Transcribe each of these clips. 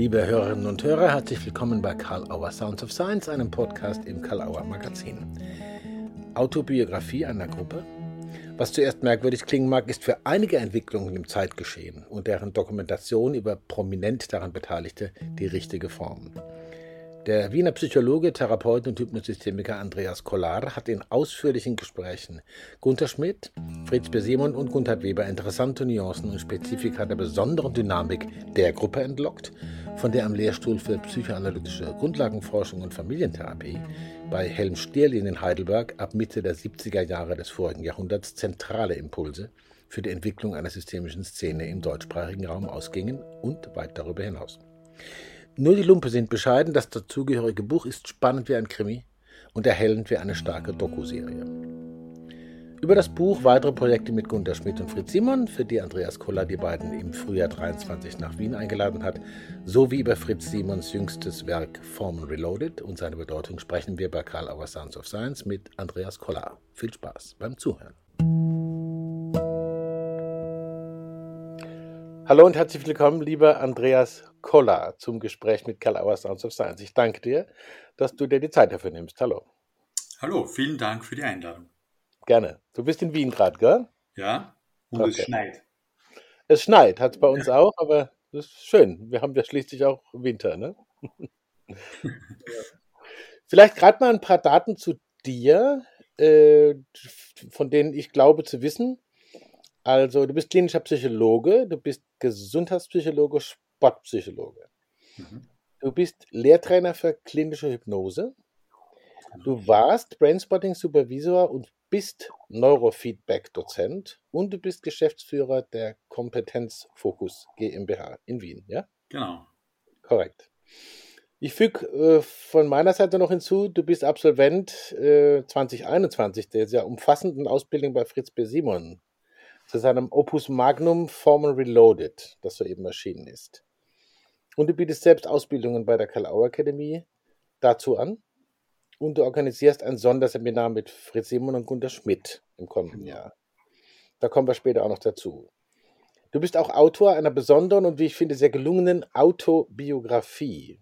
Liebe Hörerinnen und Hörer, herzlich willkommen bei Karl Auer Sounds of Science, einem Podcast im Karl Auer Magazin. Autobiografie einer Gruppe? Was zuerst merkwürdig klingen mag, ist für einige Entwicklungen im Zeitgeschehen und deren Dokumentation über prominent daran Beteiligte die richtige Form. Der Wiener Psychologe, Therapeut und Hypnosystemiker Andreas Kollar hat in ausführlichen Gesprächen Gunther Schmidt, Fritz B. Simon und Gunther Weber interessante Nuancen und Spezifika der besonderen Dynamik der Gruppe entlockt, von der am Lehrstuhl für psychoanalytische Grundlagenforschung und Familientherapie bei Helm Stierlin in Heidelberg ab Mitte der 70er Jahre des vorigen Jahrhunderts zentrale Impulse für die Entwicklung einer systemischen Szene im deutschsprachigen Raum ausgingen und weit darüber hinaus. Nur die Lumpe sind bescheiden, das dazugehörige Buch ist spannend wie ein Krimi und erhellend wie eine starke Dokuserie. Über das Buch weitere Projekte mit Gunter Schmidt und Fritz Simon, für die Andreas Koller die beiden im Frühjahr 23 nach Wien eingeladen hat, sowie über Fritz Simons jüngstes Werk Formen Reloaded und seine Bedeutung sprechen wir bei Karl Auer Sounds of Science mit Andreas Koller. Viel Spaß beim Zuhören. Hallo und herzlich willkommen, lieber Andreas Koller, zum Gespräch mit Karl Auer Sounds of Science. Ich danke dir, dass du dir die Zeit dafür nimmst. Hallo. Hallo, vielen Dank für die Einladung. Gerne. Du bist in Wien gerade, gell? Ja, und okay. es schneit. Es schneit, hat es bei uns auch, aber das ist schön. Wir haben ja schließlich auch Winter, ne? Vielleicht gerade mal ein paar Daten zu dir, äh, von denen ich glaube zu wissen, also, du bist klinischer Psychologe, du bist Gesundheitspsychologe, Sportpsychologe. Mhm. Du bist Lehrtrainer für klinische Hypnose. Du warst Brainspotting Supervisor und bist Neurofeedback-Dozent und du bist Geschäftsführer der Kompetenzfokus GmbH in Wien, ja? Genau. Korrekt. Ich füge äh, von meiner Seite noch hinzu, du bist Absolvent äh, 2021 der sehr umfassenden Ausbildung bei Fritz B. Simon zu seinem Opus Magnum Formal Reloaded, das soeben erschienen ist. Und du bietest selbst Ausbildungen bei der Karl-Auer Akademie dazu an. Und du organisierst ein Sonderseminar mit Fritz Simon und Gunter Schmidt im kommenden Jahr. Da kommen wir später auch noch dazu. Du bist auch Autor einer besonderen und wie ich finde sehr gelungenen Autobiografie,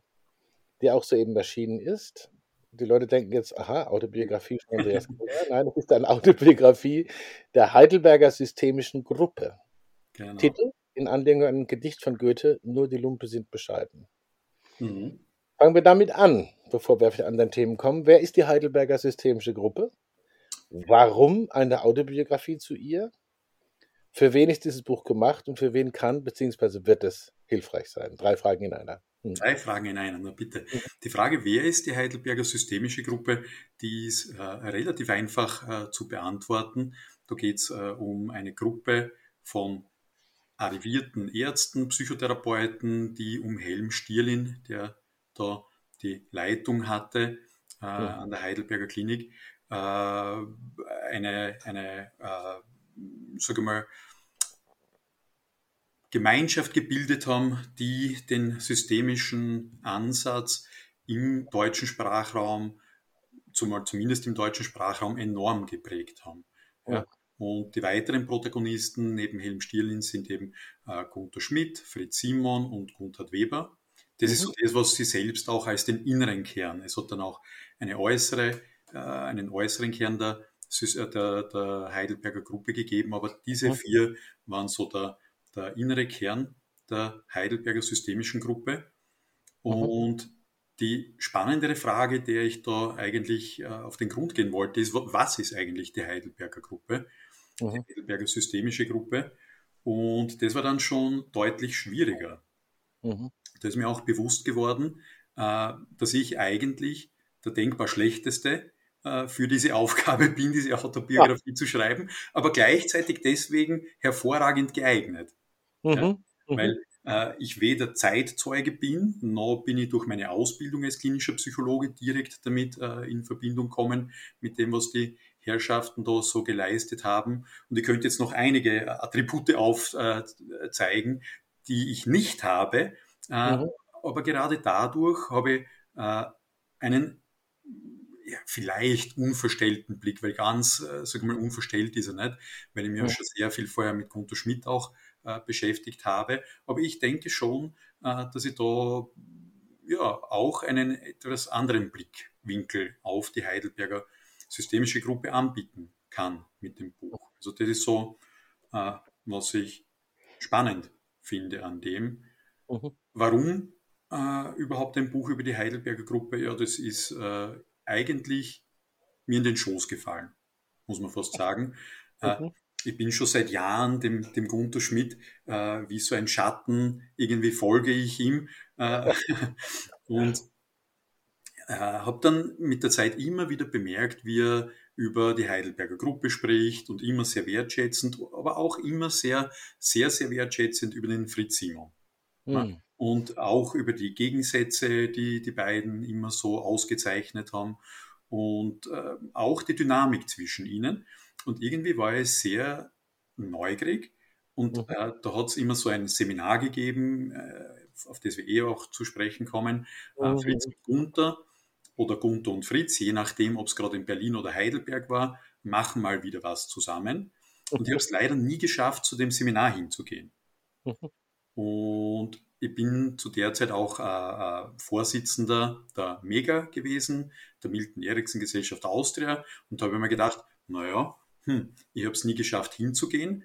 die auch soeben erschienen ist die Leute denken jetzt, aha, Autobiografie von Andreas Nein, das ist eine Autobiografie der Heidelberger Systemischen Gruppe. Genau. Titel in Anlehnung an ein Gedicht von Goethe, Nur die Lumpe sind bescheiden. Mhm. Fangen wir damit an, bevor wir auf die anderen Themen kommen. Wer ist die Heidelberger Systemische Gruppe? Warum eine Autobiografie zu ihr? Für wen ist dieses Buch gemacht und für wen kann bzw. wird es hilfreich sein? Drei Fragen in einer. Hm. Drei Fragen in einer, na bitte. Die Frage, wer ist die Heidelberger Systemische Gruppe, die ist äh, relativ einfach äh, zu beantworten. Da geht es äh, um eine Gruppe von arrivierten Ärzten, Psychotherapeuten, die um Helm Stierlin, der da die Leitung hatte äh, ja. an der Heidelberger Klinik, äh, eine, eine äh, sage mal, Gemeinschaft gebildet haben, die den systemischen Ansatz im deutschen Sprachraum, zumal zumindest im deutschen Sprachraum, enorm geprägt haben. Ja. Und die weiteren Protagonisten neben Helm Stierlin sind eben äh, Gunther Schmidt, Fritz Simon und Gunther Weber. Das mhm. ist so das, was sie selbst auch als den inneren Kern. Es hat dann auch eine äußere, äh, einen äußeren Kern der, der, der Heidelberger Gruppe gegeben, aber diese mhm. vier waren so der, der innere Kern der Heidelberger Systemischen Gruppe. Mhm. Und mhm. die spannendere Frage, der ich da eigentlich äh, auf den Grund gehen wollte, ist, was ist eigentlich die Heidelberger Gruppe, mhm. die Heidelberger Systemische Gruppe? Und das war dann schon deutlich schwieriger. Mhm. Da ist mir auch bewusst geworden, äh, dass ich eigentlich der denkbar schlechteste äh, für diese Aufgabe bin, diese Autobiografie ja. zu schreiben, aber gleichzeitig deswegen hervorragend geeignet. Mhm. Ja, mhm. weil äh, ich weder Zeitzeuge bin, noch bin ich durch meine Ausbildung als klinischer Psychologe direkt damit äh, in Verbindung kommen mit dem, was die Herrschaften da so geleistet haben. Und ich könnte jetzt noch einige Attribute aufzeigen, die ich nicht habe. Äh, mhm. Aber gerade dadurch habe ich äh, einen ja, vielleicht unverstellten Blick, weil ganz, äh, sag mal, unverstellt ist er nicht, weil ich mir mhm. schon sehr viel vorher mit Gunter Schmidt auch äh, beschäftigt habe. Aber ich denke schon, äh, dass ich da ja auch einen etwas anderen Blickwinkel auf die Heidelberger systemische Gruppe anbieten kann mit dem Buch. Also das ist so, äh, was ich spannend finde an dem. Mhm. Warum äh, überhaupt ein Buch über die Heidelberger Gruppe? Ja, das ist äh, eigentlich mir in den Schoß gefallen, muss man fast sagen. Äh, mhm. ich bin schon seit Jahren dem, dem Gunther Schmidt äh, wie so ein Schatten, irgendwie folge ich ihm. Äh, und habe dann mit der Zeit immer wieder bemerkt, wie er über die Heidelberger Gruppe spricht und immer sehr wertschätzend, aber auch immer sehr, sehr, sehr wertschätzend über den Fritz Simon. Mhm. Und auch über die Gegensätze, die die beiden immer so ausgezeichnet haben und äh, auch die Dynamik zwischen ihnen. Und irgendwie war er sehr neugierig und mhm. äh, da hat es immer so ein Seminar gegeben, äh, auf das wir eh auch zu sprechen kommen, äh, mhm. Fritz und Gunther oder Gunther und Fritz, je nachdem, ob es gerade in Berlin oder Heidelberg war, machen mal wieder was zusammen. Und ich habe es leider nie geschafft, zu dem Seminar hinzugehen. Mhm. Und ich bin zu der Zeit auch äh, äh, Vorsitzender der MEGA gewesen, der Milton Erickson Gesellschaft Austria. Und da habe ich mir gedacht, naja, hm, ich habe es nie geschafft hinzugehen.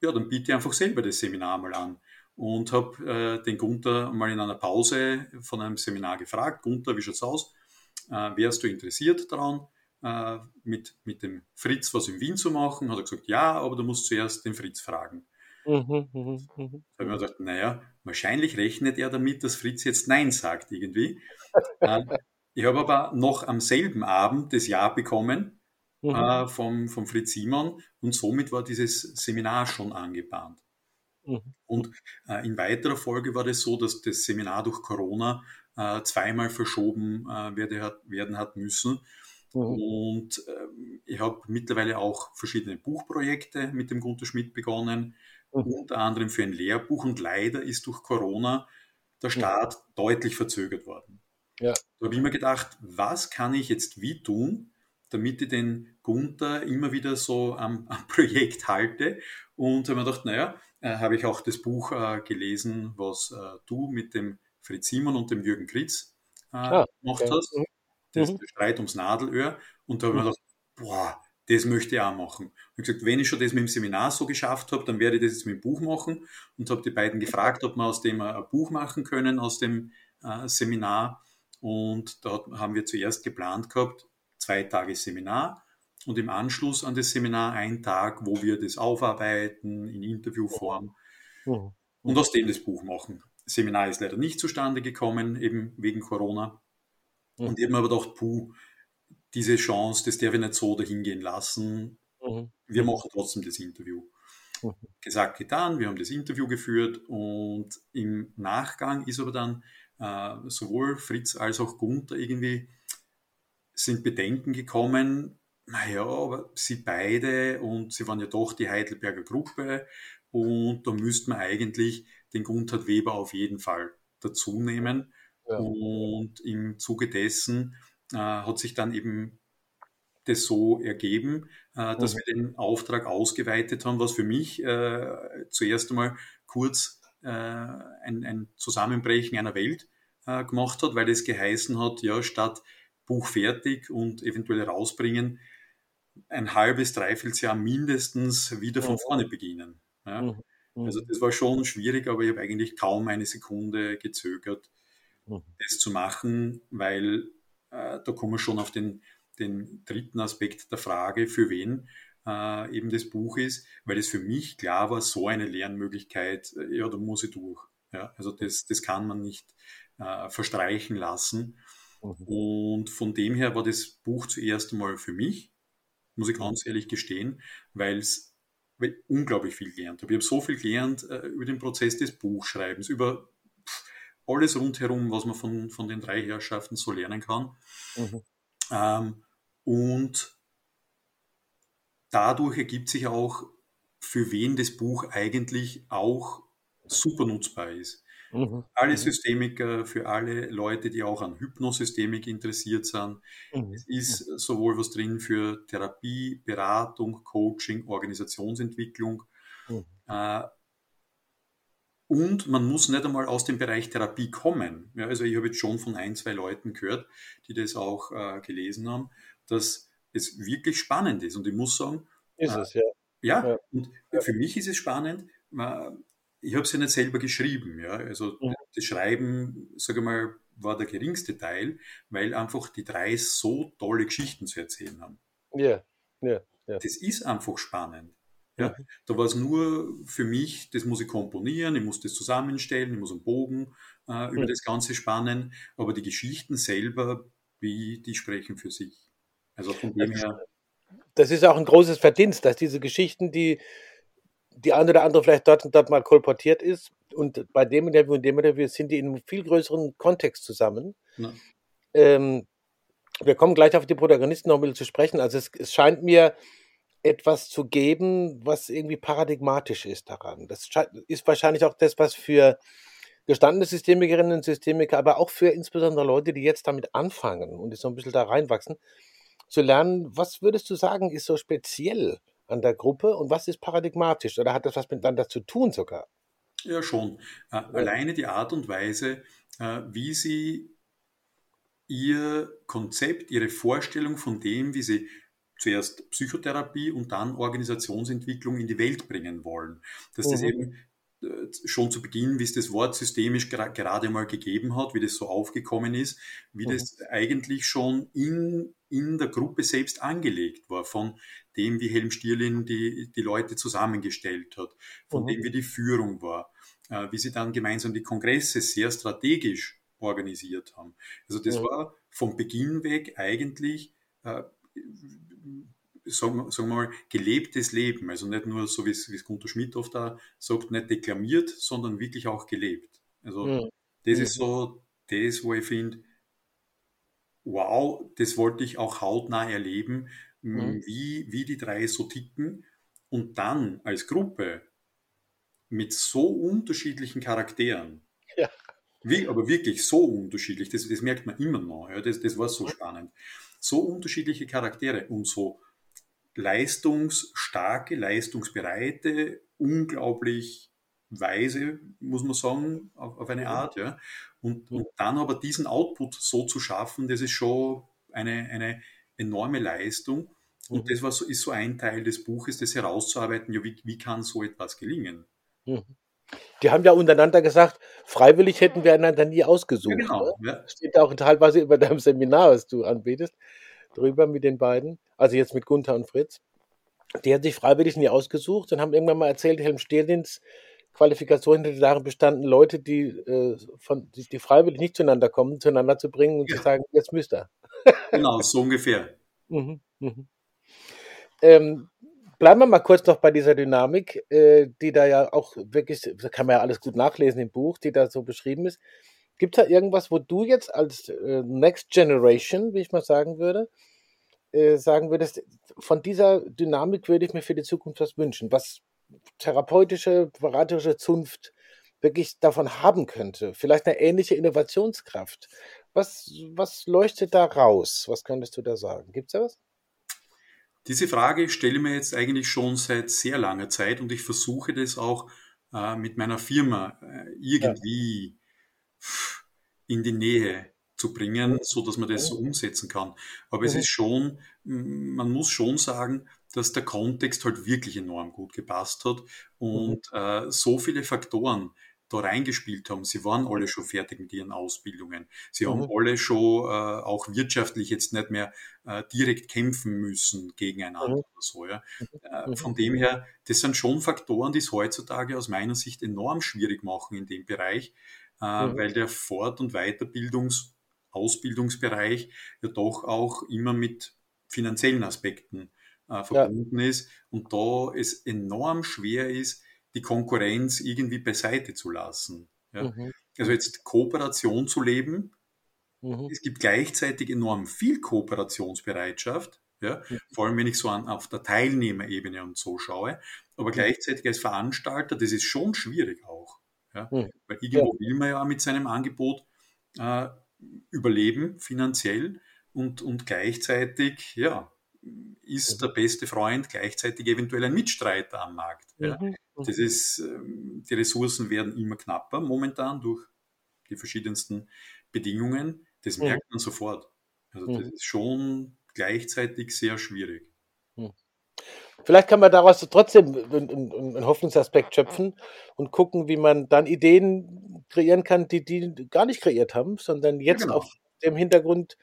Ja, dann biete einfach selber das Seminar mal an und habe äh, den Gunther mal in einer Pause von einem Seminar gefragt, Gunther, wie schaut's aus? Äh, wärst du interessiert daran, äh, mit, mit dem Fritz was in Wien zu machen? Hat er gesagt, ja, aber du musst zuerst den Fritz fragen. Mhm, mh, mh. Da habe ich mir gedacht, naja, wahrscheinlich rechnet er damit, dass Fritz jetzt Nein sagt irgendwie. äh, ich habe aber noch am selben Abend das Ja bekommen mhm. äh, vom, vom Fritz Simon und somit war dieses Seminar schon angebahnt. Mhm. Und äh, in weiterer Folge war das so, dass das Seminar durch Corona äh, zweimal verschoben äh, werde, hat, werden hat müssen. Mhm. Und ähm, ich habe mittlerweile auch verschiedene Buchprojekte mit dem Gunther Schmidt begonnen, mhm. unter anderem für ein Lehrbuch. Und leider ist durch Corona der Start ja. deutlich verzögert worden. Ja. Da habe ich mir gedacht, was kann ich jetzt wie tun, damit ich den Gunther immer wieder so am, am Projekt halte. Und habe mir gedacht, naja, äh, habe ich auch das Buch äh, gelesen, was äh, du mit dem Fritz Simon und dem Jürgen Kritz äh, ah, gemacht okay. hast. Mhm. Das mhm. Streit ums Nadelöhr. Und da habe ich mir mhm. gedacht, boah, das möchte ich auch machen. Und gesagt, wenn ich schon das mit dem Seminar so geschafft habe, dann werde ich das jetzt mit dem Buch machen. Und habe die beiden gefragt, ob wir aus dem ein Buch machen können, aus dem äh, Seminar. Und da haben wir zuerst geplant gehabt, zwei Tage Seminar und im Anschluss an das Seminar ein Tag, wo wir das aufarbeiten in Interviewform mhm. und aus dem das Buch machen. Das Seminar ist leider nicht zustande gekommen, eben wegen Corona. Mhm. Und eben aber gedacht, puh, diese Chance, das darf ich nicht so dahingehen lassen. Mhm. Wir machen trotzdem das Interview. Mhm. Gesagt, getan, wir haben das Interview geführt und im Nachgang ist aber dann äh, sowohl Fritz als auch Gunther irgendwie sind Bedenken gekommen, naja, aber sie beide und sie waren ja doch die Heidelberger Gruppe und da müsste man eigentlich den Gunther Weber auf jeden Fall dazu nehmen. Ja. Und im Zuge dessen äh, hat sich dann eben das so ergeben, äh, dass mhm. wir den Auftrag ausgeweitet haben, was für mich äh, zuerst einmal kurz äh, ein, ein, Zusammenbrechen einer Welt äh, gemacht hat, weil es geheißen hat, ja, statt Buch fertig und eventuell rausbringen, ein halbes, dreiviertel Jahr mindestens wieder von vorne beginnen. Ja? Mhm. Mhm. Also das war schon schwierig, aber ich habe eigentlich kaum eine Sekunde gezögert, mhm. das zu machen, weil da kommen wir schon auf den, den dritten Aspekt der Frage, für wen äh, eben das Buch ist, weil es für mich klar war, so eine Lernmöglichkeit, äh, ja, da muss ich durch. Ja? Also das, das kann man nicht äh, verstreichen lassen. Mhm. Und von dem her war das Buch zuerst einmal für mich, muss ich ganz ehrlich gestehen, weil es unglaublich viel gelernt habe. Ich habe so viel gelernt äh, über den Prozess des Buchschreibens, über alles rundherum, was man von, von den drei Herrschaften so lernen kann. Mhm. Ähm, und dadurch ergibt sich auch, für wen das Buch eigentlich auch super nutzbar ist. Mhm. Alle mhm. Systemiker, für alle Leute, die auch an Hypnosystemik interessiert sind. Mhm. Es ist mhm. sowohl was drin für Therapie, Beratung, Coaching, Organisationsentwicklung. Mhm. Äh, und man muss nicht einmal aus dem Bereich Therapie kommen. Ja, also ich habe jetzt schon von ein, zwei Leuten gehört, die das auch äh, gelesen haben, dass es wirklich spannend ist. Und ich muss sagen, ist äh, es, ja. Ja, ja. und für mich ist es spannend. Ich habe es ja nicht selber geschrieben. Ja? Also mhm. das Schreiben, sage ich mal, war der geringste Teil, weil einfach die drei so tolle Geschichten zu erzählen haben. Ja, ja, ja. Das ist einfach spannend. Ja. Da war es nur für mich, das muss ich komponieren, ich muss das zusammenstellen, ich muss einen Bogen äh, über mhm. das Ganze spannen, aber die Geschichten selber, wie, die sprechen für sich. Also von dem her. Das ist auch ein großes Verdienst, dass diese Geschichten, die die eine oder andere vielleicht dort und dort mal kolportiert ist, und bei dem Interview und dem Interview sind die in einem viel größeren Kontext zusammen. Ja. Ähm, wir kommen gleich auf die Protagonisten noch ein bisschen zu sprechen. Also es, es scheint mir, etwas zu geben, was irgendwie paradigmatisch ist daran. Das ist wahrscheinlich auch das, was für gestandene Systemikerinnen und Systemiker, aber auch für insbesondere Leute, die jetzt damit anfangen und so ein bisschen da reinwachsen, zu lernen, was würdest du sagen, ist so speziell an der Gruppe und was ist paradigmatisch oder hat das was miteinander zu tun sogar? Ja, schon. Äh, alleine die Art und Weise, äh, wie sie ihr Konzept, ihre Vorstellung von dem, wie sie zuerst Psychotherapie und dann Organisationsentwicklung in die Welt bringen wollen. Dass mhm. das eben äh, schon zu Beginn, wie es das Wort systemisch gerade mal gegeben hat, wie das so aufgekommen ist, wie mhm. das eigentlich schon in, in der Gruppe selbst angelegt war, von dem, wie Helm Stierlin die, die Leute zusammengestellt hat, von mhm. dem, wie die Führung war, äh, wie sie dann gemeinsam die Kongresse sehr strategisch organisiert haben. Also das mhm. war vom Beginn weg eigentlich äh, sagen, sagen wir mal, gelebtes Leben. Also nicht nur so, wie es, Gunter Schmidt oft da sagt, nicht deklamiert, sondern wirklich auch gelebt. Also mhm. das ist so das, wo ich finde, wow, das wollte ich auch hautnah erleben, mhm. wie, wie die drei so ticken und dann als Gruppe mit so unterschiedlichen Charakteren. Ja. Wie, aber wirklich so unterschiedlich, das, das merkt man immer noch. Ja, das, das war so spannend. So unterschiedliche Charaktere und so leistungsstarke, leistungsbereite, unglaublich weise, muss man sagen, auf, auf eine Art. Ja. Und, und dann aber diesen Output so zu schaffen, das ist schon eine, eine enorme Leistung. Und mhm. das war so, ist so ein Teil des Buches, das herauszuarbeiten, ja, wie, wie kann so etwas gelingen? Mhm. Die haben ja untereinander gesagt, freiwillig hätten wir einander nie ausgesucht. Ja, genau. Ne? Steht auch teilweise über deinem Seminar, was du anbietest drüber mit den beiden, also jetzt mit Gunther und Fritz. Die haben sich freiwillig nie ausgesucht und haben irgendwann mal erzählt, Helm Sterlins Qualifikation hätte darin bestanden, Leute, die, äh, von, die, die, freiwillig nicht zueinander kommen, zueinander zu bringen und ja. zu sagen, jetzt müsst ihr. genau, so ungefähr. Mhm, mhm. Ähm, bleiben wir mal kurz noch bei dieser Dynamik, äh, die da ja auch wirklich, da kann man ja alles gut nachlesen im Buch, die da so beschrieben ist. Gibt es da irgendwas, wo du jetzt als äh, Next Generation, wie ich mal sagen würde, äh, sagen würdest, von dieser Dynamik würde ich mir für die Zukunft was wünschen, was therapeutische, beraterische Zunft wirklich davon haben könnte? Vielleicht eine ähnliche Innovationskraft. Was, was leuchtet da raus? Was könntest du da sagen? Gibt es da was? Diese Frage stelle ich mir jetzt eigentlich schon seit sehr langer Zeit und ich versuche das auch äh, mit meiner Firma äh, irgendwie in die Nähe zu bringen, so dass man das so umsetzen kann. Aber es ist schon, man muss schon sagen, dass der Kontext halt wirklich enorm gut gepasst hat. Und mhm. äh, so viele Faktoren da reingespielt haben. Sie waren alle schon fertig mit ihren Ausbildungen. Sie mhm. haben alle schon äh, auch wirtschaftlich jetzt nicht mehr äh, direkt kämpfen müssen gegeneinander mhm. oder so. Ja. Äh, mhm. von dem her, das sind schon Faktoren, die es heutzutage aus meiner Sicht enorm schwierig machen in dem Bereich, äh, mhm. weil der Fort- und Weiterbildungs-, Ausbildungsbereich ja doch auch immer mit finanziellen Aspekten äh, verbunden ja. ist und da es enorm schwer ist, die Konkurrenz irgendwie beiseite zu lassen. Ja? Mhm. Also jetzt Kooperation zu leben, mhm. es gibt gleichzeitig enorm viel Kooperationsbereitschaft, ja? Mhm. vor allem wenn ich so an, auf der Teilnehmerebene und so schaue, aber mhm. gleichzeitig als Veranstalter, das ist schon schwierig auch. Ja? Weil irgendwo ja. will man ja mit seinem Angebot äh, überleben finanziell und, und gleichzeitig, ja, ist der beste Freund gleichzeitig eventuell ein Mitstreiter am Markt. Ja. Mhm. Das ist, ähm, die Ressourcen werden immer knapper momentan durch die verschiedensten Bedingungen. Das merkt man sofort. Also das ist schon gleichzeitig sehr schwierig. Vielleicht kann man daraus trotzdem einen Hoffnungsaspekt schöpfen und gucken, wie man dann Ideen kreieren kann, die die gar nicht kreiert haben, sondern jetzt ja, genau. auf dem Hintergrund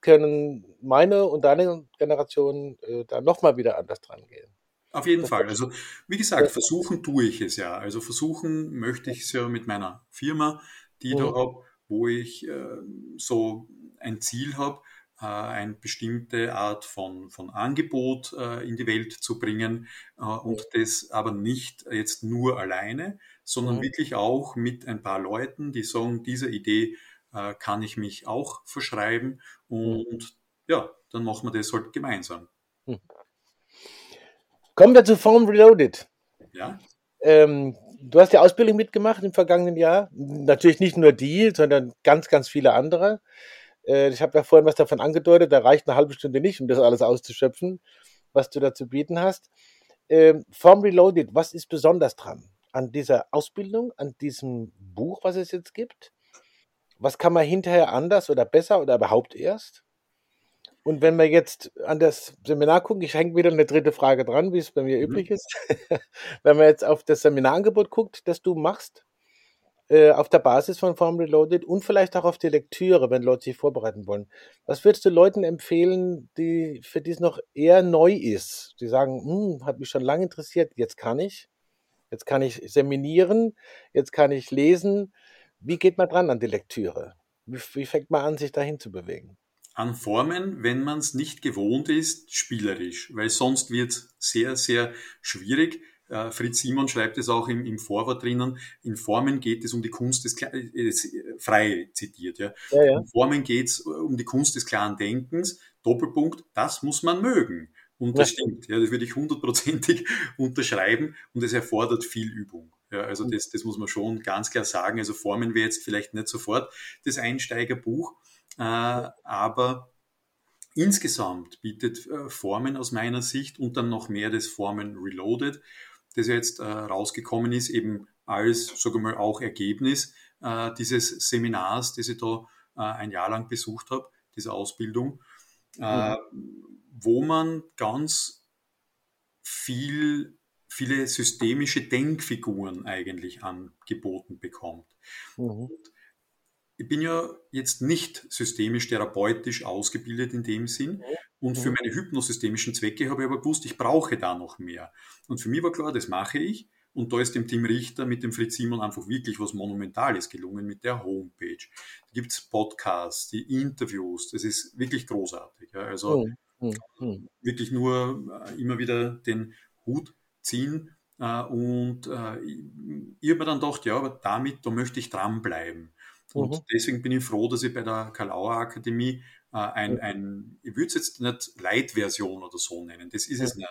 können meine und deine Generation äh, da nochmal wieder anders dran gehen. Auf jeden Fall. Also wie gesagt, versuchen tue ich es ja. Also versuchen möchte ich es ja mit meiner Firma, die ich mhm. da habe, wo ich äh, so ein Ziel habe, äh, eine bestimmte Art von, von Angebot äh, in die Welt zu bringen äh, und das aber nicht jetzt nur alleine, sondern mhm. wirklich auch mit ein paar Leuten, die sagen, dieser Idee kann ich mich auch verschreiben und mhm. ja, dann machen wir das halt gemeinsam. Kommen wir zu Form Reloaded. Ja. Ähm, du hast die Ausbildung mitgemacht im vergangenen Jahr. Natürlich nicht nur die, sondern ganz, ganz viele andere. Äh, ich habe ja vorhin was davon angedeutet, da reicht eine halbe Stunde nicht, um das alles auszuschöpfen, was du da zu bieten hast. Ähm, Form Reloaded, was ist besonders dran an dieser Ausbildung, an diesem Buch, was es jetzt gibt? Was kann man hinterher anders oder besser oder überhaupt erst? Und wenn wir jetzt an das Seminar gucken, ich hänge wieder eine dritte Frage dran, wie es bei mir mhm. üblich ist. wenn man jetzt auf das Seminarangebot guckt, das du machst, äh, auf der Basis von Form Reloaded und vielleicht auch auf die Lektüre, wenn Leute sich vorbereiten wollen. Was würdest du Leuten empfehlen, die für die es noch eher neu ist? Die sagen, hm, hat mich schon lange interessiert, jetzt kann ich. Jetzt kann ich seminieren, jetzt kann ich lesen. Wie geht man dran an die Lektüre? Wie, wie fängt man an, sich dahin zu bewegen? An Formen, wenn man es nicht gewohnt ist, spielerisch, weil sonst wird es sehr, sehr schwierig äh, Fritz Simon schreibt es auch im, im Vorwort drinnen, in Formen geht es um die Kunst des, äh, frei zitiert, ja. ja, ja. In Formen geht es um die Kunst des klaren Denkens, Doppelpunkt, das muss man mögen. Und das ja. stimmt, ja, das würde ich hundertprozentig unterschreiben und es erfordert viel Übung. Ja, also das, das muss man schon ganz klar sagen. Also Formen wäre jetzt vielleicht nicht sofort das Einsteigerbuch, äh, aber insgesamt bietet äh, Formen aus meiner Sicht und dann noch mehr das Formen Reloaded das jetzt äh, rausgekommen ist, eben als, sagen wir mal, auch Ergebnis äh, dieses Seminars, das ich da äh, ein Jahr lang besucht habe, diese Ausbildung, äh, mhm. wo man ganz viel, viele systemische Denkfiguren eigentlich angeboten bekommt. Mhm ich bin ja jetzt nicht systemisch therapeutisch ausgebildet in dem Sinn. Und für mhm. meine hypnosystemischen Zwecke habe ich aber gewusst, ich brauche da noch mehr. Und für mich war klar, das mache ich. Und da ist dem Team Richter mit dem Fritz Simon einfach wirklich was Monumentales gelungen mit der Homepage. Da gibt es Podcasts, die Interviews, das ist wirklich großartig. Ja. Also mhm. Mhm. wirklich nur äh, immer wieder den Hut ziehen. Äh, und äh, ich habe mir dann gedacht, ja, aber damit, da möchte ich dranbleiben. Und mhm. deswegen bin ich froh, dass ich bei der Kalauer Akademie äh, ein, ein, ich würde es jetzt nicht Light-Version oder so nennen, das ist es nicht.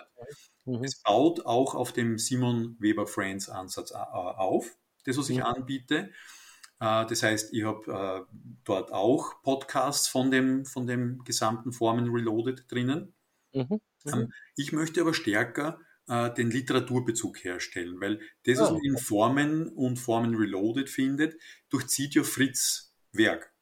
Mhm. Es baut auch auf dem Simon Weber Friends Ansatz äh, auf, das, was ich mhm. anbiete. Äh, das heißt, ich habe äh, dort auch Podcasts von dem, von dem gesamten Formen Reloaded drinnen. Mhm. Ähm, mhm. ich möchte aber stärker den Literaturbezug herstellen, weil das, was oh. man in Formen und Formen Reloaded findet, durchzieht ja Fritz Werk.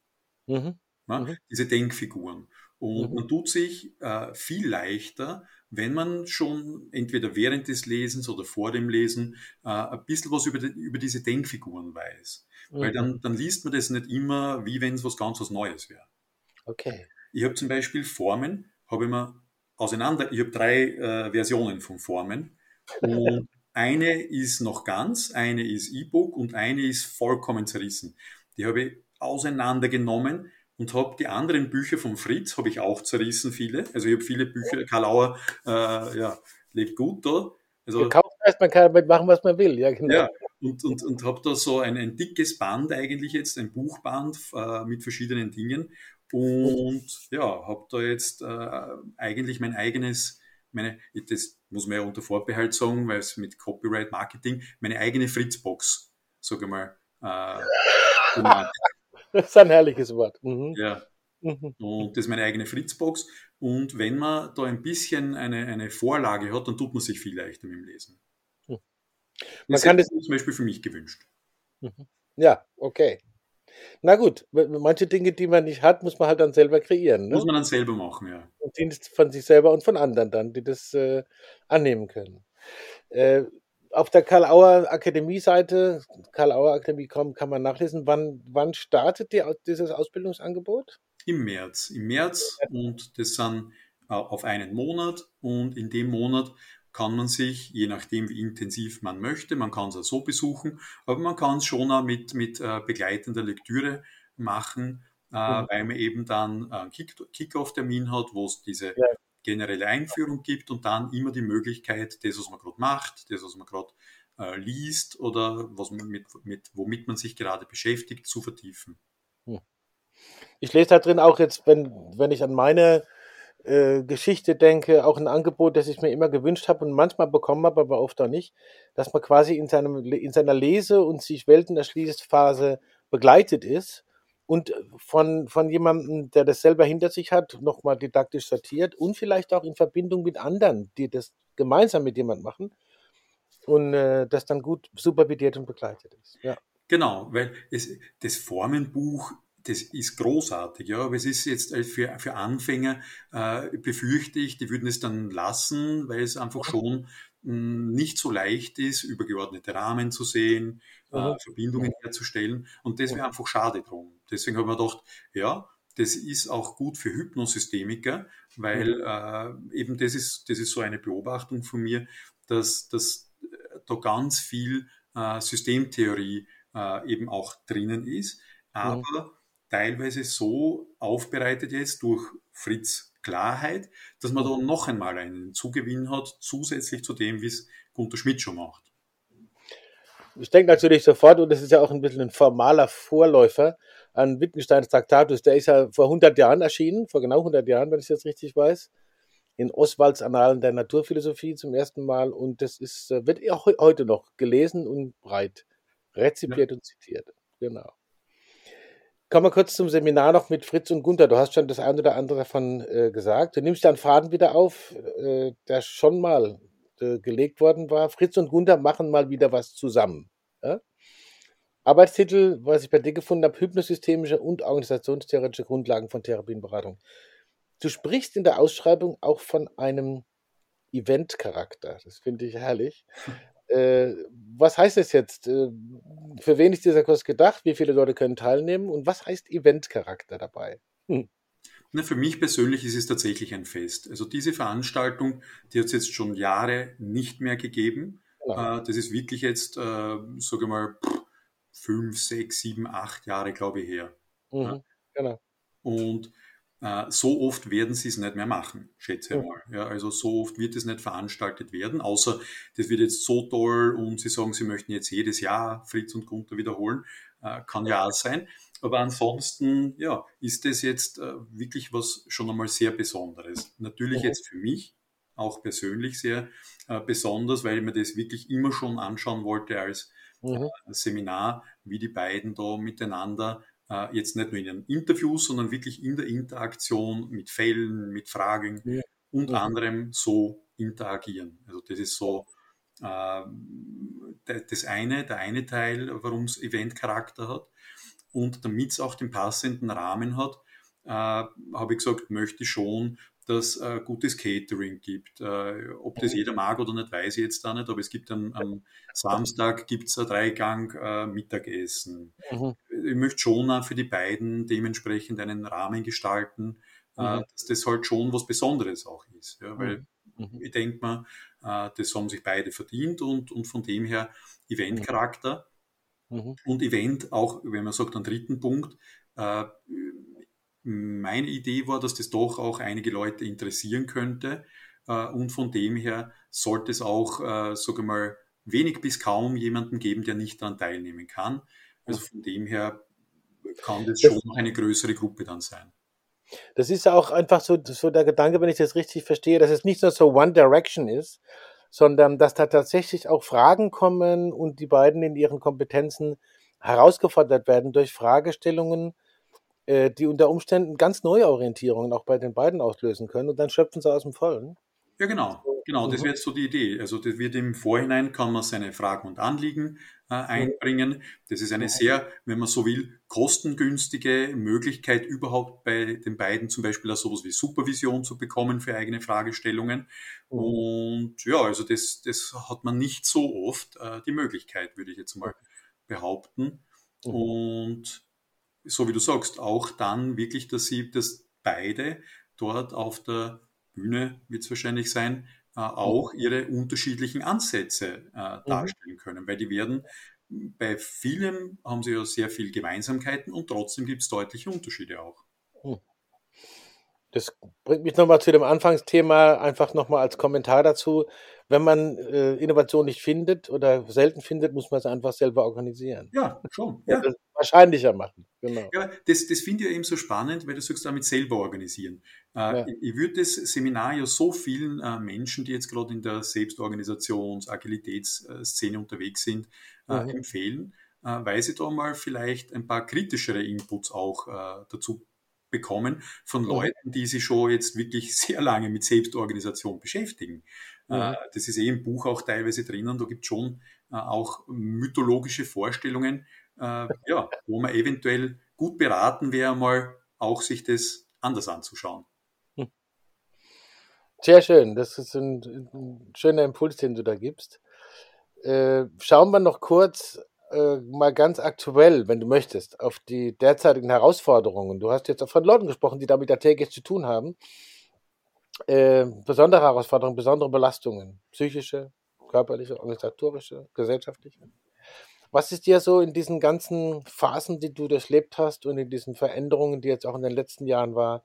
Mhm. Ja, mhm. Diese Denkfiguren. Und mhm. man tut sich äh, viel leichter, wenn man schon entweder während des Lesens oder vor dem Lesen äh, ein bisschen was über, die, über diese Denkfiguren weiß. Weil dann, mhm. dann liest man das nicht immer, wie wenn es was ganz was Neues wäre. Okay. Ich habe zum Beispiel Formen, habe ich mir auseinander. Ich habe drei äh, Versionen von Formen. Und eine ist noch ganz, eine ist E-Book und eine ist vollkommen zerrissen. Die habe ich auseinandergenommen und habe die anderen Bücher von Fritz, habe ich auch zerrissen, viele. Also ich habe viele Bücher, Karl Auer, äh, ja, lebt gut da. Also, Gekauft heißt, man kann damit machen, was man will. Ja, genau. Ja, und, und, und habe da so ein, ein dickes Band eigentlich jetzt, ein Buchband äh, mit verschiedenen Dingen und ja, habe da jetzt äh, eigentlich mein eigenes, meine, das muss man ja unter Vorbehalt sagen, weil es mit Copyright Marketing, meine eigene Fritzbox, sage ich mal, äh, Das ist ein herrliches Wort. Mhm. Ja. Mhm. Und das ist meine eigene Fritzbox. Und wenn man da ein bisschen eine, eine Vorlage hat, dann tut man sich viel leichter mit dem Lesen. Man das kann das zum Beispiel für mich gewünscht. Mhm. Ja, okay. Na gut, manche Dinge, die man nicht hat, muss man halt dann selber kreieren. Ne? Muss man dann selber machen, ja. Und Dienst von sich selber und von anderen dann, die das äh, annehmen können. Äh, auf der Karl-Auer Akademie-Seite, Karl-Auer Akademie.com, kann man nachlesen, wann, wann startet die, dieses Ausbildungsangebot? Im März. Im März und das sind äh, auf einen Monat und in dem Monat kann man sich, je nachdem wie intensiv man möchte, man kann es auch so besuchen, aber man kann es schon auch mit, mit äh, begleitender Lektüre machen, äh, mhm. weil man eben dann einen Kick-Off-Termin hat, wo es diese ja. generelle Einführung gibt und dann immer die Möglichkeit, das, was man gerade macht, das, was man gerade äh, liest oder was man mit, mit, womit man sich gerade beschäftigt, zu vertiefen. Ich lese da drin auch jetzt, wenn, wenn ich an meine äh, Geschichte denke, auch ein Angebot, das ich mir immer gewünscht habe und manchmal bekommen habe, aber oft auch nicht, dass man quasi in, seinem, in seiner Lese- und sich Welten begleitet ist und von, von jemandem, der das selber hinter sich hat, nochmal didaktisch sortiert und vielleicht auch in Verbindung mit anderen, die das gemeinsam mit jemandem machen und äh, das dann gut supervidiert und begleitet ist. Ja. Genau, weil es, das Formenbuch das ist großartig, ja, aber es ist jetzt äh, für, für Anfänger, äh, befürchte ich, die würden es dann lassen, weil es einfach schon mh, hm, nicht so leicht ist, übergeordnete Rahmen zu sehen, äh, Verbindungen herzustellen. Und das wäre einfach schade drum. Deswegen habe ich mir gedacht, ja, das ist auch gut für Hypnosystemiker, weil äh, eben das ist, das ist so eine Beobachtung von mir, dass, dass äh, da ganz viel äh, Systemtheorie äh, eben auch drinnen ist. Aber teilweise so aufbereitet jetzt durch Fritz Klarheit, dass man da noch einmal einen Zugewinn hat, zusätzlich zu dem, wie es Gunter Schmidt schon macht. Ich denke natürlich sofort, und das ist ja auch ein bisschen ein formaler Vorläufer an Wittgensteins Traktatus, der ist ja vor 100 Jahren erschienen, vor genau 100 Jahren, wenn ich das richtig weiß, in Oswalds Annalen der Naturphilosophie zum ersten Mal und das ist, äh, wird auch heute noch gelesen und breit rezipiert ja. und zitiert. Genau. Kommen wir kurz zum Seminar noch mit Fritz und Gunther. Du hast schon das eine oder andere davon äh, gesagt. Du nimmst deinen Faden wieder auf, äh, der schon mal äh, gelegt worden war. Fritz und Gunther machen mal wieder was zusammen. Ja? Arbeitstitel, was ich bei dir gefunden habe, hypnosystemische und organisationstheoretische Grundlagen von Therapienberatung. Du sprichst in der Ausschreibung auch von einem Eventcharakter. Das finde ich herrlich. Äh, was heißt das jetzt? Äh, für wen ist dieser Kurs gedacht? Wie viele Leute können teilnehmen? Und was heißt Eventcharakter dabei? Hm. Na, für mich persönlich ist es tatsächlich ein Fest. Also diese Veranstaltung, die hat es jetzt schon Jahre nicht mehr gegeben. Genau. Äh, das ist wirklich jetzt, äh, sage mal, fünf, sechs, sieben, acht Jahre, glaube ich, her. Mhm, ja. Genau. Und so oft werden sie es nicht mehr machen, schätze ich mal. Ja, also so oft wird es nicht veranstaltet werden, außer das wird jetzt so toll und sie sagen, sie möchten jetzt jedes Jahr Fritz und Gunther wiederholen. Äh, kann ja auch sein. Aber ansonsten, ja, ist das jetzt äh, wirklich was schon einmal sehr Besonderes. Natürlich jetzt für mich auch persönlich sehr besonders, weil ich mir das wirklich immer schon anschauen wollte als mhm. Seminar, wie die beiden da miteinander äh, jetzt nicht nur in den Interviews, sondern wirklich in der Interaktion mit Fällen, mit Fragen ja. und ja. anderem so interagieren. Also das ist so äh, das eine, der eine Teil, warum es Eventcharakter hat. Und damit es auch den passenden Rahmen hat, äh, habe ich gesagt, möchte ich schon dass äh, gutes Catering gibt. Äh, ob das mhm. jeder mag oder nicht, weiß ich jetzt da nicht, aber es gibt am, am Samstag gibt's ein Dreigang äh, Mittagessen. Mhm. Ich möchte schon für die beiden dementsprechend einen Rahmen gestalten, äh, mhm. dass das halt schon was Besonderes auch ist. Ja, weil mhm. mhm. ich denke mal, äh, das haben sich beide verdient und, und von dem her Eventcharakter. Mhm. Und Event auch, wenn man sagt, einen dritten Punkt, äh, meine Idee war, dass das doch auch einige Leute interessieren könnte. Äh, und von dem her sollte es auch, äh, sage mal, wenig bis kaum jemanden geben, der nicht daran teilnehmen kann. Also von dem her kann das schon eine größere Gruppe dann sein. Das ist auch einfach so, so der Gedanke, wenn ich das richtig verstehe, dass es nicht nur so One Direction ist, sondern dass da tatsächlich auch Fragen kommen und die beiden in ihren Kompetenzen herausgefordert werden durch Fragestellungen, äh, die unter Umständen ganz neue Orientierungen auch bei den beiden auslösen können und dann schöpfen sie aus dem Vollen. Ja, genau. Genau, das mhm. wäre jetzt so die Idee. Also das wird im Vorhinein, kann man seine Fragen und Anliegen äh, mhm. einbringen. Das ist eine sehr, wenn man so will, kostengünstige Möglichkeit überhaupt bei den beiden zum Beispiel auch sowas wie Supervision zu bekommen für eigene Fragestellungen. Mhm. Und ja, also das, das hat man nicht so oft äh, die Möglichkeit, würde ich jetzt mal behaupten. Und so wie du sagst, auch dann wirklich, dass sie, dass beide dort auf der Bühne wird es wahrscheinlich sein, äh, auch ihre unterschiedlichen Ansätze äh, mhm. darstellen können, weil die werden bei vielen haben sie ja sehr viel Gemeinsamkeiten und trotzdem gibt es deutliche Unterschiede auch. Das bringt mich nochmal zu dem Anfangsthema, einfach nochmal als Kommentar dazu. Wenn man äh, Innovation nicht findet oder selten findet, muss man es einfach selber organisieren. Ja, schon. Ja. Das wahrscheinlicher machen. Genau. Ja, das, das finde ich ja eben so spannend, weil du sagst, damit selber organisieren. Äh, ja. Ich, ich würde das Seminar ja so vielen äh, Menschen, die jetzt gerade in der Selbstorganisations-, Agilitätsszene unterwegs sind, äh, mhm. empfehlen, äh, weil sie da mal vielleicht ein paar kritischere Inputs auch äh, dazu bekommen von mhm. Leuten, die sich schon jetzt wirklich sehr lange mit Selbstorganisation beschäftigen. Mhm. Das ist eh im Buch auch teilweise drinnen, da gibt es schon auch mythologische Vorstellungen, äh, ja, wo man eventuell gut beraten wäre, mal auch sich das anders anzuschauen. Hm. Sehr schön, das ist ein, ein schöner Impuls, den du da gibst. Äh, schauen wir noch kurz äh, mal ganz aktuell, wenn du möchtest, auf die derzeitigen Herausforderungen. Du hast jetzt auch von Leuten gesprochen, die damit ja täglich zu tun haben. Äh, besondere Herausforderungen, besondere Belastungen, psychische, körperliche, organisatorische, gesellschaftliche. Was ist dir so in diesen ganzen Phasen, die du durchlebt hast und in diesen Veränderungen, die jetzt auch in den letzten Jahren war,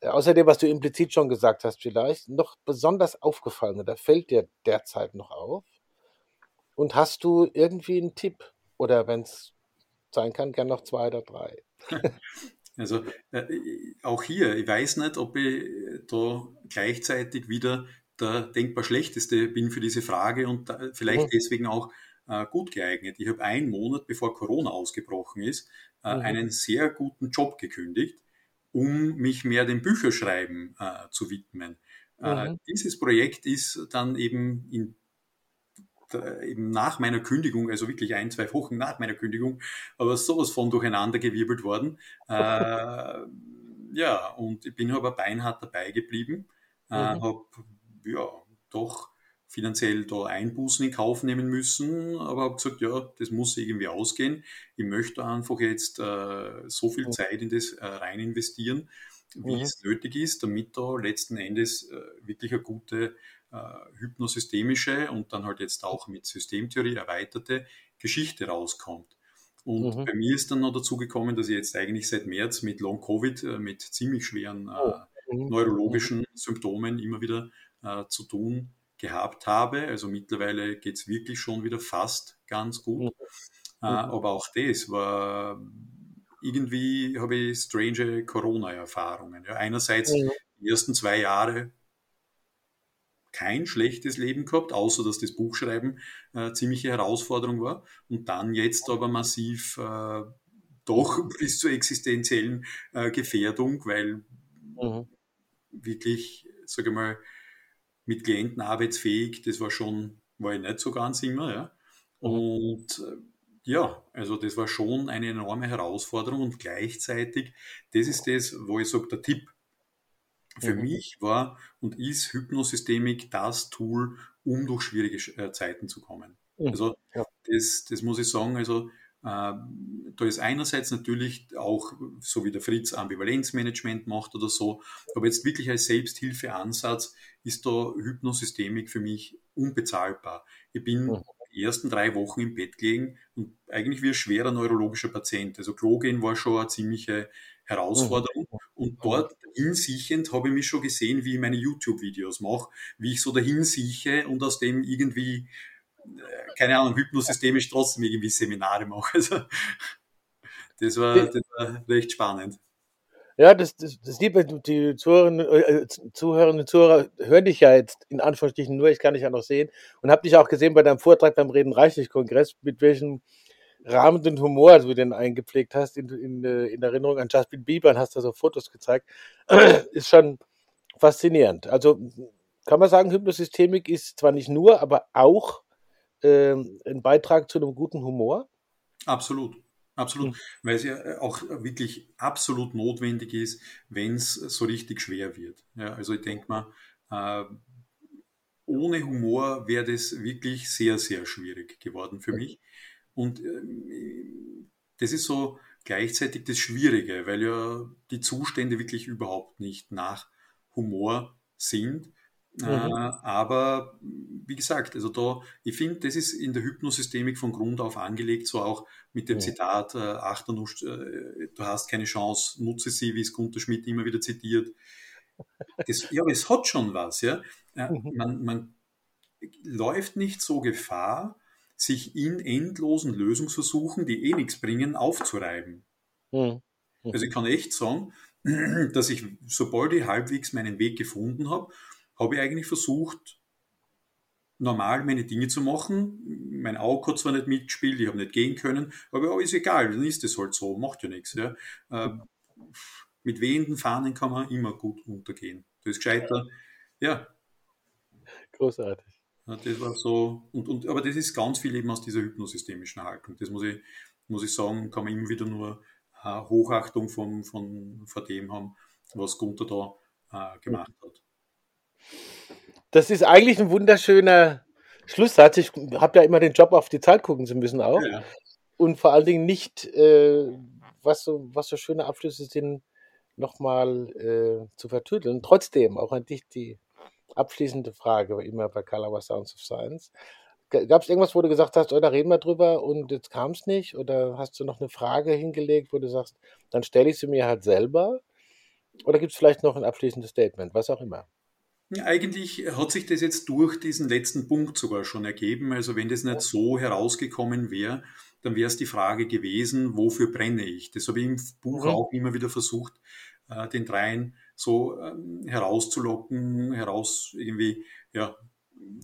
äh, außerdem, was du implizit schon gesagt hast, vielleicht noch besonders aufgefallen oder fällt dir derzeit noch auf? Und hast du irgendwie einen Tipp oder wenn es sein kann, gern noch zwei oder drei? Also äh, auch hier, ich weiß nicht, ob ich da gleichzeitig wieder der denkbar schlechteste bin für diese Frage und vielleicht mhm. deswegen auch äh, gut geeignet. Ich habe einen Monat, bevor Corona ausgebrochen ist, äh, mhm. einen sehr guten Job gekündigt, um mich mehr dem Bücherschreiben äh, zu widmen. Äh, mhm. dieses Projekt ist dann eben in eben nach meiner Kündigung, also wirklich ein, zwei Wochen nach meiner Kündigung, aber sowas von durcheinander gewirbelt worden. äh, ja, und ich bin aber beinhart dabei geblieben, äh, mhm. habe ja doch finanziell da Einbußen in Kauf nehmen müssen, aber habe gesagt, ja, das muss irgendwie ausgehen. Ich möchte einfach jetzt äh, so viel Zeit in das äh, rein investieren, wie mhm. es nötig ist, damit da letzten Endes äh, wirklich eine gute äh, hypnosystemische und dann halt jetzt auch mit Systemtheorie erweiterte Geschichte rauskommt. Und mhm. bei mir ist dann noch dazu gekommen, dass ich jetzt eigentlich seit März mit Long Covid, äh, mit ziemlich schweren äh, oh. mhm. neurologischen Symptomen immer wieder zu tun gehabt habe. Also mittlerweile geht es wirklich schon wieder fast ganz gut. Mhm. Äh, aber auch das war irgendwie habe ich strange Corona-Erfahrungen. Ja, einerseits mhm. die ersten zwei Jahre kein schlechtes Leben gehabt, außer dass das Buchschreiben äh, ziemliche Herausforderung war. Und dann jetzt aber massiv äh, doch bis zur existenziellen äh, Gefährdung, weil mhm. wirklich, sage ich mal, mit Klienten arbeitsfähig, das war schon, war ich nicht so ganz immer, ja. Mhm. Und äh, ja, also das war schon eine enorme Herausforderung und gleichzeitig, das ist das, wo ich sage, der Tipp. Für mhm. mich war und ist Hypnosystemik das Tool, um durch schwierige äh, Zeiten zu kommen. Mhm. Also ja. das, das muss ich sagen, also ähm, da ist einerseits natürlich auch, so wie der Fritz Ambivalenzmanagement macht oder so, aber jetzt wirklich als Selbsthilfeansatz ist da Hypnosystemik für mich unbezahlbar. Ich bin mhm. die ersten drei Wochen im Bett gelegen und eigentlich wie ein schwerer neurologischer Patient. Also Klo gehen war schon eine ziemliche Herausforderung. Mhm. Und dort hinsiechend habe ich mich schon gesehen, wie ich meine YouTube-Videos mache, wie ich so dahin sieche und aus dem irgendwie keine Ahnung, hypnosystemisch trotzdem irgendwie Seminare mache. Also, das, war, das war recht spannend. Ja, das, das, das die, die Zuhörerinnen, äh, Zuhörerinnen und Zuhörer hören dich ja jetzt in Anführungsstrichen nur, ich kann dich ja noch sehen und habe dich auch gesehen bei deinem Vortrag beim Reden Reichlich Kongress, mit welchem rahmenden Humor, also wie du den eingepflegt hast, in, in, äh, in Erinnerung an Justin Bieber und hast da so Fotos gezeigt, ist schon faszinierend. Also kann man sagen, Hypnosystemik ist zwar nicht nur, aber auch ähm, ein Beitrag zu einem guten Humor. Absolut. Absolut, mhm. weil es ja äh, auch wirklich absolut notwendig ist, wenn es so richtig schwer wird. Ja, also ich denke mal, äh, ohne Humor wäre das wirklich sehr, sehr schwierig geworden für mich. Und äh, das ist so gleichzeitig das Schwierige, weil ja die Zustände wirklich überhaupt nicht nach Humor sind. Mhm. Äh, aber wie gesagt, also da, ich finde, das ist in der Hypnosystemik von Grund auf angelegt, so auch mit dem ja. Zitat, äh, achter, äh, du hast keine Chance, nutze sie, wie es Gunter Schmidt immer wieder zitiert. Das, ja, aber es hat schon was, ja. Äh, mhm. Man, man läuft nicht so Gefahr, sich in endlosen Lösungsversuchen, die eh nichts bringen, aufzureiben. Mhm. Also ich kann echt sagen, dass ich, sobald ich halbwegs meinen Weg gefunden habe, habe ich eigentlich versucht, normal meine Dinge zu machen. Mein Auge hat zwar nicht mitgespielt, ich habe nicht gehen können, aber ist egal, dann ist es halt so, macht ja nichts. Ja. Äh, mit wehenden Fahnen kann man immer gut untergehen. Das ist gescheiter, ja. Großartig. Ja, das war so, und, und, aber das ist ganz viel eben aus dieser hypnosystemischen Haltung. Das muss ich, muss ich sagen, kann man immer wieder nur äh, Hochachtung von, von, von dem haben, was Gunther da äh, gemacht hat. Das ist eigentlich ein wunderschöner Schlusssatz. Ich habe ja immer den Job, auf die Zeit gucken zu müssen auch. Ja. Und vor allen Dingen nicht, äh, was, so, was so schöne Abschlüsse sind, nochmal äh, zu vertüdeln. Trotzdem, auch an dich die abschließende Frage, immer bei Color Sounds of Science. Gab es irgendwas, wo du gesagt hast, oh, da reden wir drüber und jetzt kam es nicht? Oder hast du noch eine Frage hingelegt, wo du sagst, dann stelle ich sie mir halt selber? Oder gibt es vielleicht noch ein abschließendes Statement, was auch immer? Eigentlich hat sich das jetzt durch diesen letzten Punkt sogar schon ergeben. Also wenn das nicht so herausgekommen wäre, dann wäre es die Frage gewesen, wofür brenne ich? Das habe ich im Buch mhm. auch immer wieder versucht, äh, den dreien so ähm, herauszulocken, heraus irgendwie ja,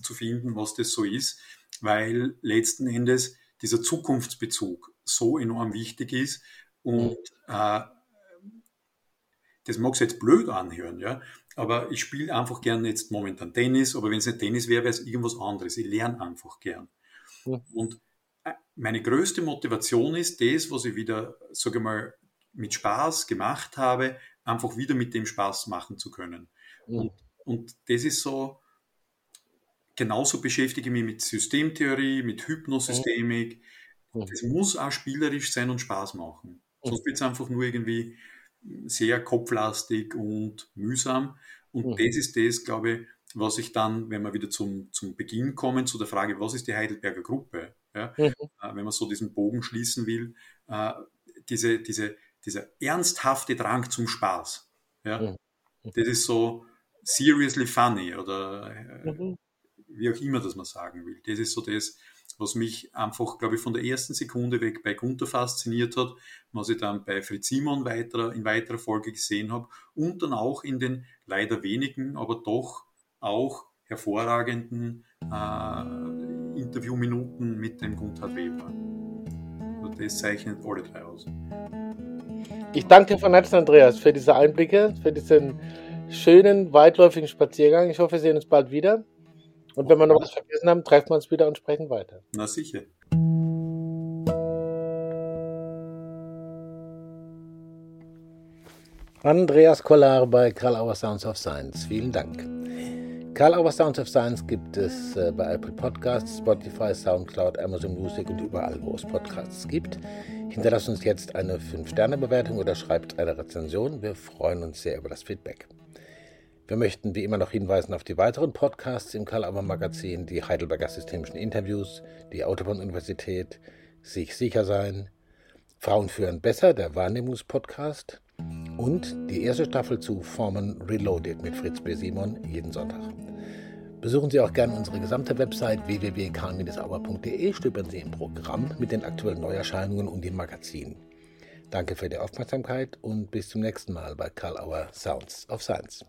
zu finden, was das so ist, weil letzten Endes dieser Zukunftsbezug so enorm wichtig ist und mhm. äh, das mag jetzt blöd anhören, ja, aber ich spiele einfach gern jetzt momentan Tennis, aber wenn es nicht Tennis wäre, wäre es irgendwas anderes. Ich lerne einfach gern. Ja. Und äh, meine größte Motivation ist das, was ich wieder, sage ich mal, mit Spaß gemacht habe, einfach wieder mit dem Spaß machen zu können. Ja. Und, und das ist so, genauso beschäftige ich mich mit Systemtheorie, mit Hypnosystemik. Ja. Das muss auch spielerisch sein und Spaß machen. Sonst wird es einfach nur irgendwie sehr kopflastig und mühsam. Und mhm. das ist das, glaube ich, was ich dann, wenn wir wieder zum, zum Beginn kommen, zu der Frage, was ist die Heidelberger Gruppe? Ja, mhm. äh, wenn man so diesen Bogen schließen will, äh, diese, diese, dieser ernsthafte Drang zum Spaß. Ja, mhm. Das ist so seriously funny oder äh, mhm. wie auch immer das man sagen will. Das ist so das, was mich einfach, glaube ich, von der ersten Sekunde weg bei Gunther fasziniert hat, was ich dann bei Fritz Simon weiter, in weiterer Folge gesehen habe und dann auch in den leider wenigen, aber doch auch hervorragenden äh, Interviewminuten mit dem Gunther Weber. Also das zeichnet alle drei aus. Ich danke dir von Herzen, Andreas, für diese Einblicke, für diesen schönen, weitläufigen Spaziergang. Ich hoffe, wir sehen uns bald wieder. Und wenn wir noch was vergessen haben, treffen wir uns wieder und sprechen weiter. Na sicher. Andreas Kollar bei Karl Auer Sounds of Science. Vielen Dank. Karl Auer Sounds of Science gibt es äh, bei Apple Podcasts, Spotify, Soundcloud, Amazon Music und überall, wo es Podcasts gibt. Hinterlasst uns jetzt eine 5-Sterne-Bewertung oder schreibt eine Rezension. Wir freuen uns sehr über das Feedback. Wir möchten wie immer noch hinweisen auf die weiteren Podcasts im Karl-Auer Magazin, die Heidelberger Systemischen Interviews, die Autobahn-Universität, Sich sicher sein, Frauen führen besser, der Wahrnehmungspodcast und die erste Staffel zu Formen Reloaded mit Fritz B. Simon jeden Sonntag. Besuchen Sie auch gerne unsere gesamte Website www.karl-auer.de, stöbern Sie im Programm mit den aktuellen Neuerscheinungen und dem Magazin. Danke für die Aufmerksamkeit und bis zum nächsten Mal bei Karl Auer Sounds of Science.